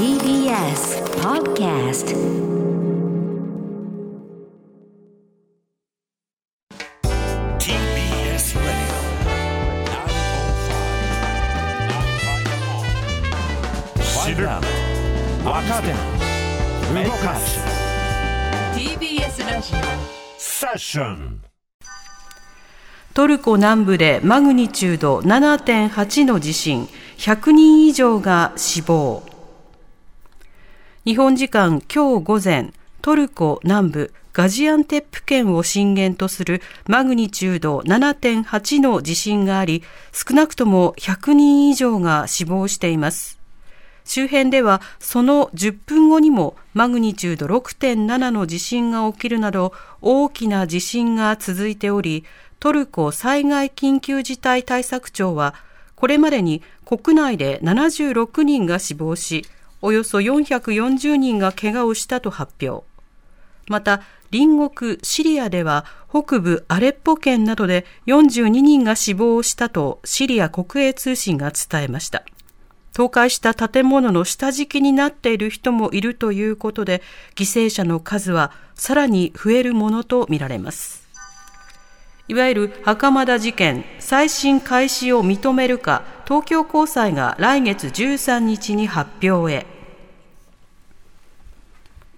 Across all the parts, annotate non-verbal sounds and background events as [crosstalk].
TBS Podcast. す TBS ラジセッショントルコ南部でマグニチュード7.8の地震、100人以上が死亡。日本時間今日午前、トルコ南部ガジアンテップ県を震源とするマグニチュード7.8の地震があり、少なくとも100人以上が死亡しています。周辺ではその10分後にもマグニチュード6.7の地震が起きるなど大きな地震が続いており、トルコ災害緊急事態対策庁はこれまでに国内で76人が死亡し、およそ440人が怪我をしたと発表。また、隣国シリアでは北部アレッポ県などで42人が死亡したとシリア国営通信が伝えました。倒壊した建物の下敷きになっている人もいるということで、犠牲者の数はさらに増えるものとみられます。いわゆる袴田事件、再審開始を認めるか、東京高裁が来月13日に発表へ。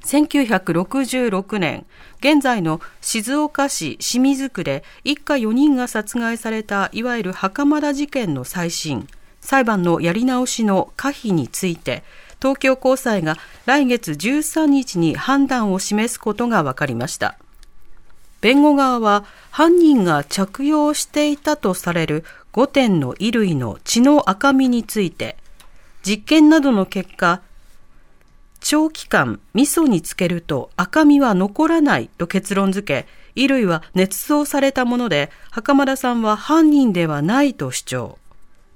1966年、現在の静岡市清水区で一家4人が殺害されたいわゆる袴田事件の再審、裁判のやり直しの可否について、東京高裁が来月13日に判断を示すことが分かりました。弁護側は犯人が着用していたとされる5点の衣類の血の赤みについて、実験などの結果、長期間味噌につけると赤みは残らないと結論付け、衣類は捏造されたもので、袴田さんは犯人ではないと主張。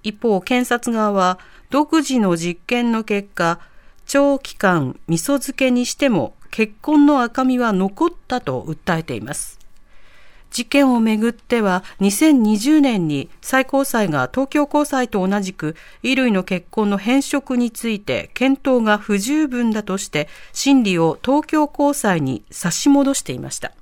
一方、検察側は独自の実験の結果、長期間味噌漬けにしても血痕の赤みは残ったと訴えています。事件をめぐっては2020年に最高裁が東京高裁と同じく衣類の血痕の変色について検討が不十分だとして審理を東京高裁に差し戻していました。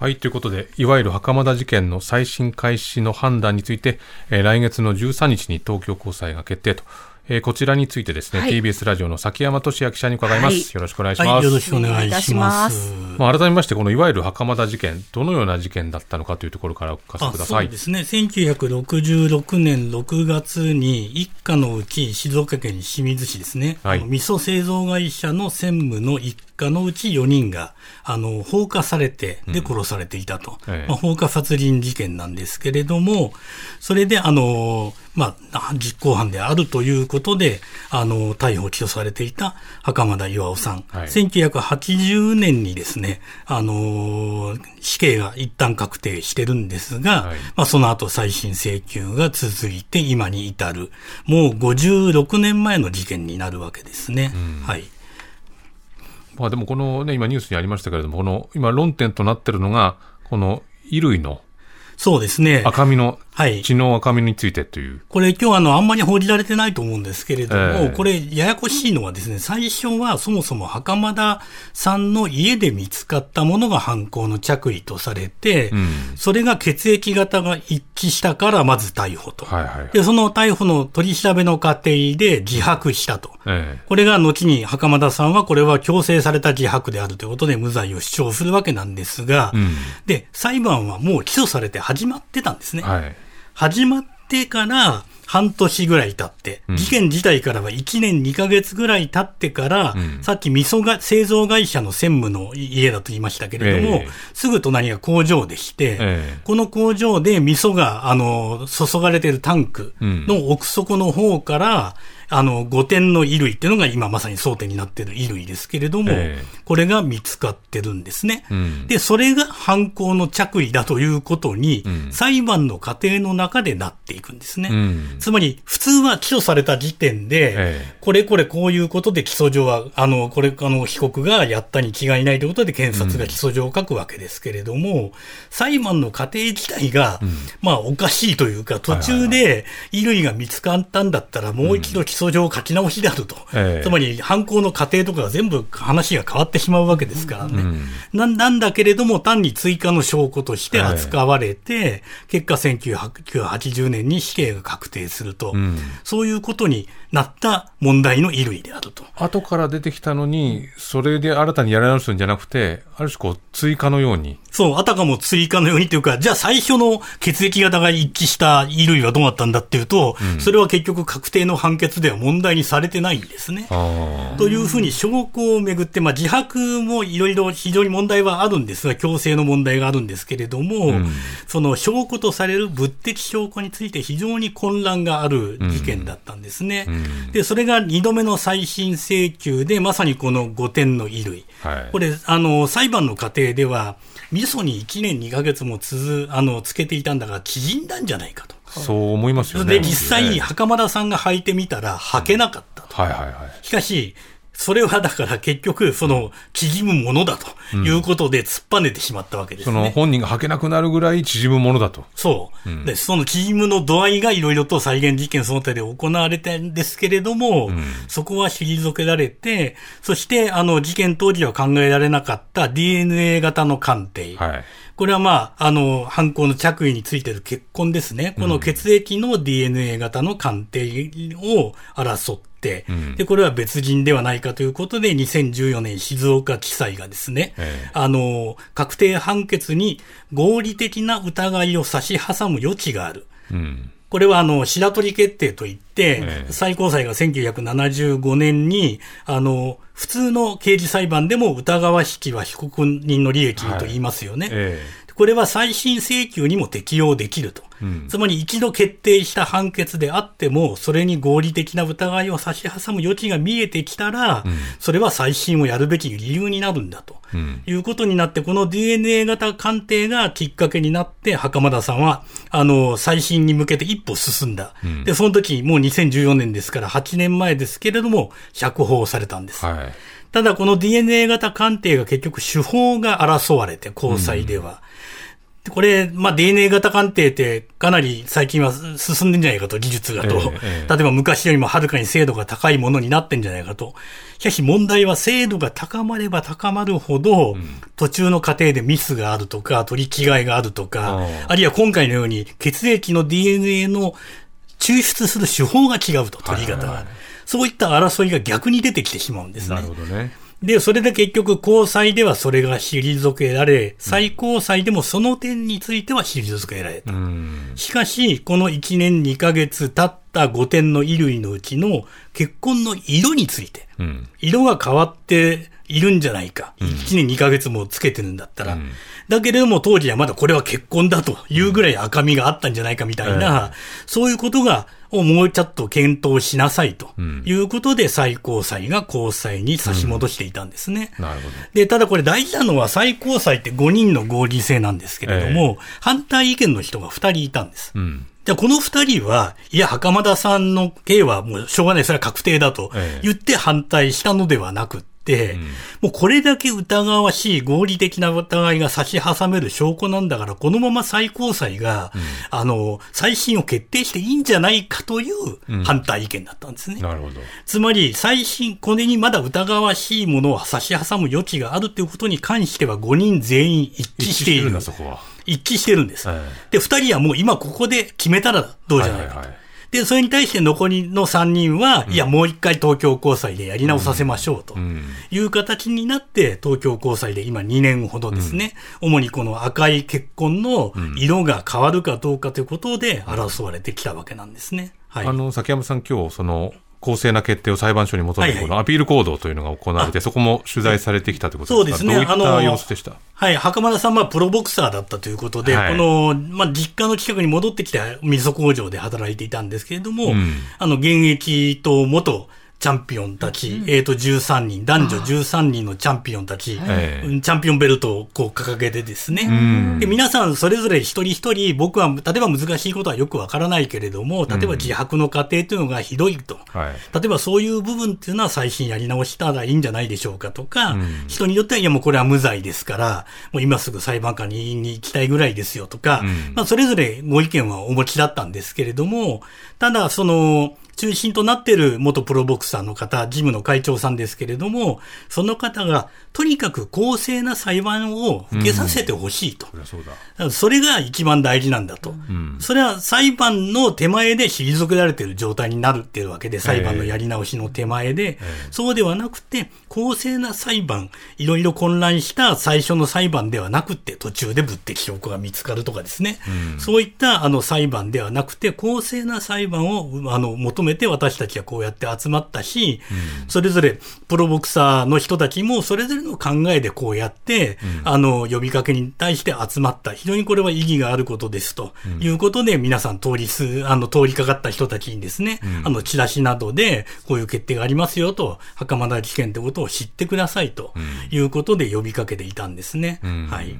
はい、ということで、いわゆる袴田事件の再審開始の判断について、えー来月の13日に東京高裁が決定と。えーこちらについてですね、はい TBS ラジオの崎山俊也記者に伺います。はいよろしくお願いします。はい、よろしくお願いします。まあ、改めまして、このいわゆる袴田事件、どのような事件だったのかというところからお聞かせあください。そうですね。1966年6月に一家のうち静岡県清水市ですね。はい味噌製造会社の専務の一家のうち4人が、あの、放火されて、で殺されていたと。ええまあ、放火殺人事件なんですけれども、それで、あの、まあ、実行犯であるということで、あの、逮捕起訴されていた袴田巌さん。はい1980年にですね、あのー死刑が一旦確定してるんですが、はいまあその後再審請求が続いて今に至る、もう56年前の事件になるわけですね。はい。まあ、でもこのね、今ニュースにありましたけれども、この今論点となっているのが、この衣類のそうですね。赤みの、はい。血の赤みについてという。これ今日あの、あんまり報じられてないと思うんですけれども、ええこれややこしいのはですね、最初はそもそも袴田さんの家で見つかったものが犯行の着衣とされて、うんそれが血液型が一致したからまず逮捕と。はいはい。で、その逮捕の取り調べの過程で自白したと。えこれが後に袴田さんはこれは強制された自白であるということで無罪を主張するわけなんですが、うんで、裁判はもう起訴されて始まってたんですね。えはい。始まってから半年ぐらい経って、うん。事件自体からは1年2ヶ月ぐらい経ってから、うん。さっき味噌が製造会社の専務の家だと言いましたけれども、ええ。すぐ隣が工場でして、ええ。この工場で味噌が、あの、注がれているタンクの奥底の方から、あの、5点の衣類っていうのが今まさに争点になっている衣類ですけれども、ええ。これが見つかってるんですね。うん。で、それが犯行の着衣だということに、うん。裁判の過程の中でなっていくんですね。うん。つまり、普通は起訴された時点で、ええ。これこれこういうことで起訴状は、あの、これ、あの、被告がやったに違いないということで検察が起訴状を書くわけですけれども、裁判の過程自体が、まあ、おかしいというか、途中で衣類が見つかったんだったら、もう一度起訴状を書き直しであると。ええつまり、犯行の過程とかが全部話が変わってしまうわけですからね。うんななんだけれども、単に追加の証拠として扱われて、結果1980年に死刑が確定すると、んそういうことになった問題の衣類であると。後から出てきたのに、それで新たにやり直すんじゃなくて、ある種こう、追加のように。そう、あたかも追加のようにというか、じゃあ最初の血液型が一致した衣類はどうなったんだっていうと、それは結局確定の判決では問題にされてないんですね。あというふうに証拠をめぐって、まあ、自白もいろいろ非常に問題はあるんですが、強制の問題があるんですけれども、んその証拠とされる物的証拠について非常に混乱がある事件だったんですね。んで、それが2度目の再審請求で、まさにこの5点の衣類。はいこれ、あの、裁判の過程では、味噌に1年2ヶ月もつづ、あの、つけていたんだが、縮んだんじゃないかと。あ、そう思いますよね。で、実際、はい袴田さんが履いてみたら、履けなかったと。はいはい。しかし、それはだから結局、その、縮むものだということで突っぱねてしまったわけですそのね。本人が履けなくなるぐらい縮むものだと。そう。で、その縮むの度合いがいろいろと再現実験その他で行われたんですけれども、そこは退けられて、そして、あの、事件当時は考えられなかった DNA 型の鑑定。はい。これはまあ、あの、犯行の着衣についてる血痕ですね。この血液の DNA 型の鑑定を争って、んで、これは別人ではないかということで、2014年静岡地裁がですね、ええあの、確定判決に合理的な疑いを差し挟む余地がある。うん。これはあの、白取決定といって、ええ最高裁が1975年に、あの、普通の刑事裁判でも疑わしきは被告人の利益と言いますよね。えこれは再審請求にも適用できると。うんつまり一度決定した判決であっても、それに合理的な疑いを差し挟む余地が見えてきたら、それは再審をやるべき理由になるんだと。うんいうことになって、この DNA 型鑑定がきっかけになって、袴田さんは、あの、再審に向けて一歩進んだ。んで、その時、もう2014年ですから、8年前ですけれども、釈放されたんです。はい。ただ、この DNA 型鑑定が結局手法が争われて、高裁では。でこれ、まあ、DNA 型鑑定ってかなり最近は進んでんじゃないかと、技術がと。ええええ [laughs] 例えば昔よりもはるかに精度が高いものになってんじゃないかと。しかし問題は精度が高まれば高まるほど、途中の過程でミスがあるとか、取り違いがあるとか、あるいは今回のように血液の DNA の抽出する手法が違うと、取り方が。そういった争いが逆に出てきてしまうんですね。なるほどね。で、それで結局、高裁ではそれが退けられ、最高裁でもその点については退けられた。うん。しかし、この1年2ヶ月経った5点の衣類のうちの結婚の色について、うん。色が変わっているんじゃないか。1年2ヶ月もつけてるんだったら。うんだけれども当時はまだこれは結婚だというぐらい赤みがあったんじゃないかみたいな、そういうことが、をもうちょっと検討しなさいとんいうことで最高裁が高裁に差し戻していたんですね。なるほど。で、ただこれ大事なのは最高裁って5人の合理性なんですけれども、反対意見の人が2人いたんです。うん。じゃあこの2人は、いや、袴田さんの刑はもうしょうがない、それは確定だとええ言って反対したのではなくって、もうこれだけ疑わしい合理的な疑いが差し挟める証拠なんだから、このまま最高裁が、あの、再審を決定していいんじゃないかという反対意見だったんですね。なるほど。つまり、最新、これにまだ疑わしいものを差し挟む余地があるということに関しては5人全員一致している。んだ、そこは。一致してるんです。はいで、2人はもう今ここで決めたらどうじゃないかと。はいはいはいで、それに対して残りの3人は、いや、もう一回東京高裁でやり直させましょうとんいう形になって、東京高裁で今2年ほどですね、主にこの赤い結婚の色が変わるかどうかということで争われてきたわけなんですね。はい。あの、崎山さん今日、その、公正な決定を裁判所に求めて、はいはい。このアピール行動というのが行われて、そこも取材されてきたということそうですね。どういったあの様子でした？はい、袴田さんはプロボクサーだったということで、はい。この、まあ、実家の近くに戻ってきた味噌工場で働いていたんですけれども、ん。あの、現役と元チャンピオンたち、えっ、と、13人、男女13人のチャンピオンたち、チャンピオンベルトをこう掲げてですね、で皆さんそれぞれ一人一人、僕は例えば難しいことはよくわからないけれども、例えば自白の過程というのがひどいと。はい。例えばそういう部分っていうのは最新やり直したらいいんじゃないでしょうかとか、人によっては、いやもうこれは無罪ですから、もう今すぐ裁判官に行きたいぐらいですよとか、まあそれぞれご意見はお持ちだったんですけれども、ただその、中心となっている元プロボクサーの方、ジムの会長さんですけれども、その方が、とにかく公正な裁判を受けさせてほしいと。うだ。だからそれが一番大事なんだと。それは裁判の手前で退けられている状態になるっていうわけで、裁判のやり直しの手前で、そうではなくて、公正な裁判、いろいろ混乱した最初の裁判ではなくて、途中で物的証拠が見つかるとかですね。そういったあの裁判ではなくて、公正な裁判をあの求めて私たちはこうやって集まったし、それぞれプロボクサーの人たちもそれぞれの考えでこうやって、あの、呼びかけに対して集まった。非常にこれは意義があることですと。いうことで、皆さん通りす、あの、通りかかった人たちにですね、あの、チラシなどでこういう決定がありますよと、袴田事件ってことを知ってくださいということで呼びかけていたんですね。はい。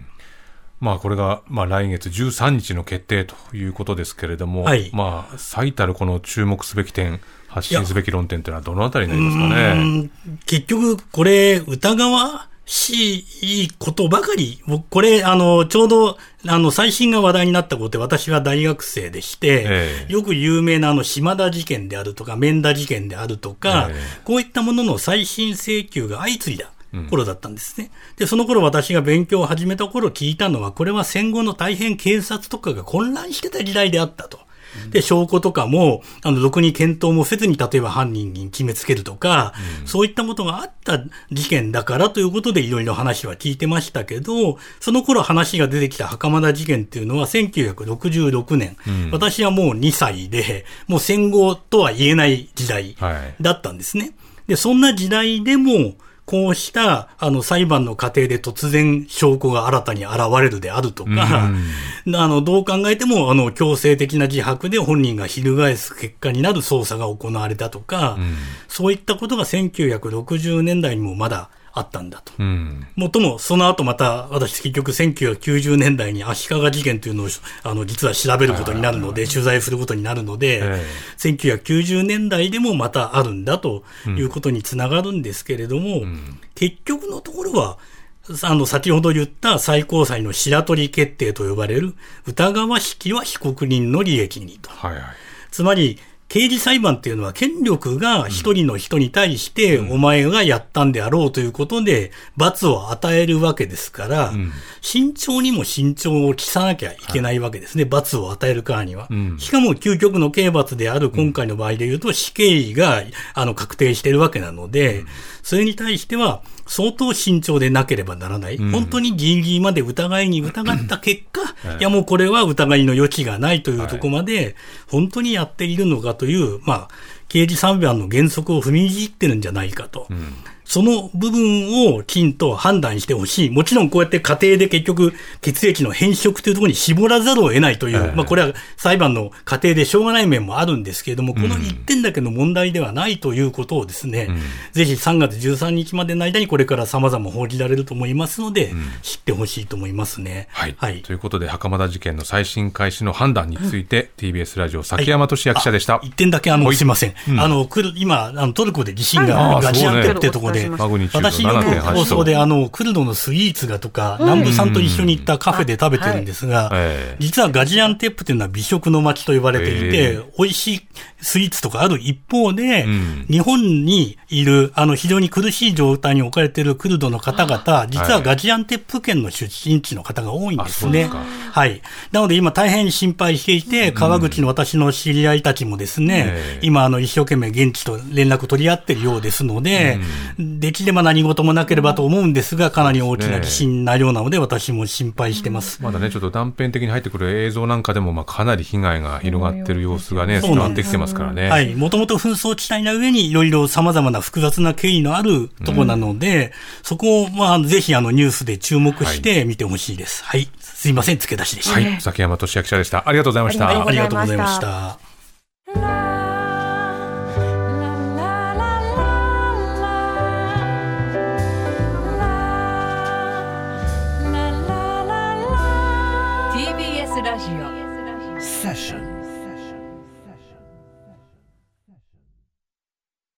まあこれが、まあ来月13日の決定ということですけれども、はいまあ最たるこの注目すべき点、発信すべき論点というのはどのあたりになりますかね？うん結局、これ、疑わしいことばかり、僕これ、あの、ちょうど、あの、最新が話題になったことで、私は大学生でして、ええよく有名なあの、島田事件であるとか、免田事件であるとか、ええこういったものの再審請求が相次いだ。頃だったんですね。で、その頃私が勉強を始めた頃聞いたのは、これは戦後の大変警察とかが混乱してた時代であったと。で、証拠とかも、あの、ろくに検討もせずに、例えば犯人に決めつけるとか、そういったことがあった事件だからということでいろいろ話は聞いてましたけど、その頃話が出てきた袴田事件っていうのは1966年。私はもう2歳で、もう戦後とは言えない時代はいだったんですね。で、そんな時代でも、こうした、あの、裁判の過程で突然証拠が新たに現れるであるとか、[laughs] あの、どう考えても、あの、強制的な自白で本人が翻す結果になる捜査が行われたとか、そういったことが1960年代にもまだあったんだと。うん。もっとも、その後また、私結局1990年代に足利事件というのを、あの、実は調べることになるので、取材することになるので、え1990年代でもまたあるんだということにつながるんですけれども、結局のところは、あの、先ほど言った最高裁の白取決定と呼ばれる、疑わしきは被告人の利益にと。はいはい。つまり、刑事裁判っていうのは権力が一人の人に対してお前がやったんであろうということで罰を与えるわけですから、慎重にも慎重を期さなきゃいけないわけですね。罰を与えるからには。しかも究極の刑罰である今回の場合で言うと死刑があの確定しているわけなので、それに対しては相当慎重でなければならない。本当にギリギリまで疑いに疑った結果、いやもうこれは疑いの余地がないというところまで、本当にやっているのかという、まあ、刑事裁判の原則を踏みにじってるんじゃないかと。その部分をきちんと判断してほしい。もちろんこうやって家庭で結局血液の変色というところに絞らざるを得ないという、ええ。まあこれは裁判の過程でしょうがない面もあるんですけれども、この一点だけの問題ではないということをですね、ぜひ3月13日までの間にこれから様々報じられると思いますので、知ってほしいと思いますね。はい。はい。ということで、袴田事件の再審開始の判断について、TBS ラジオ、崎山俊也記者でした。あ一点だけ、あの、すいません。あの、今、あの、トルコで地震が、はい。ガジアンテあプってとこで、そうねマグニチュード私よく7.8放送で、あの、クルドのスイーツがとか、南部さんと一緒に行ったカフェで食べてるんですが、ええ実はガジアンテップというのは美食の街と呼ばれていて、え美味しいスイーツとかある一方で、ん。日本にいる、あの、非常に苦しい状態に置かれているクルドの方々、実はガジアンテップ県の出身地の方が多いんですね。はい。なので今大変心配していて、川口の私の知り合いたちもですね、ええ。今あの一生懸命現地と連絡取り合ってるようですので、できれば何事もなければと思うんですが、かなり大きな地震になるようなので、私も心配してます。まだね、ちょっと断片的に入ってくる映像なんかでも、まあ、かなり被害が広がってる様子がね、伝わってきてますからね。はい。もともと紛争地帯な上にいろいろ様々な複雑な経緯のあるところなので、そこを、まあ、ぜひあのニュースで注目して見てほしいです。はい。すいません、付け出しでした。はい。崎山俊也記者でした。ありがとうございました。ありがとうございました。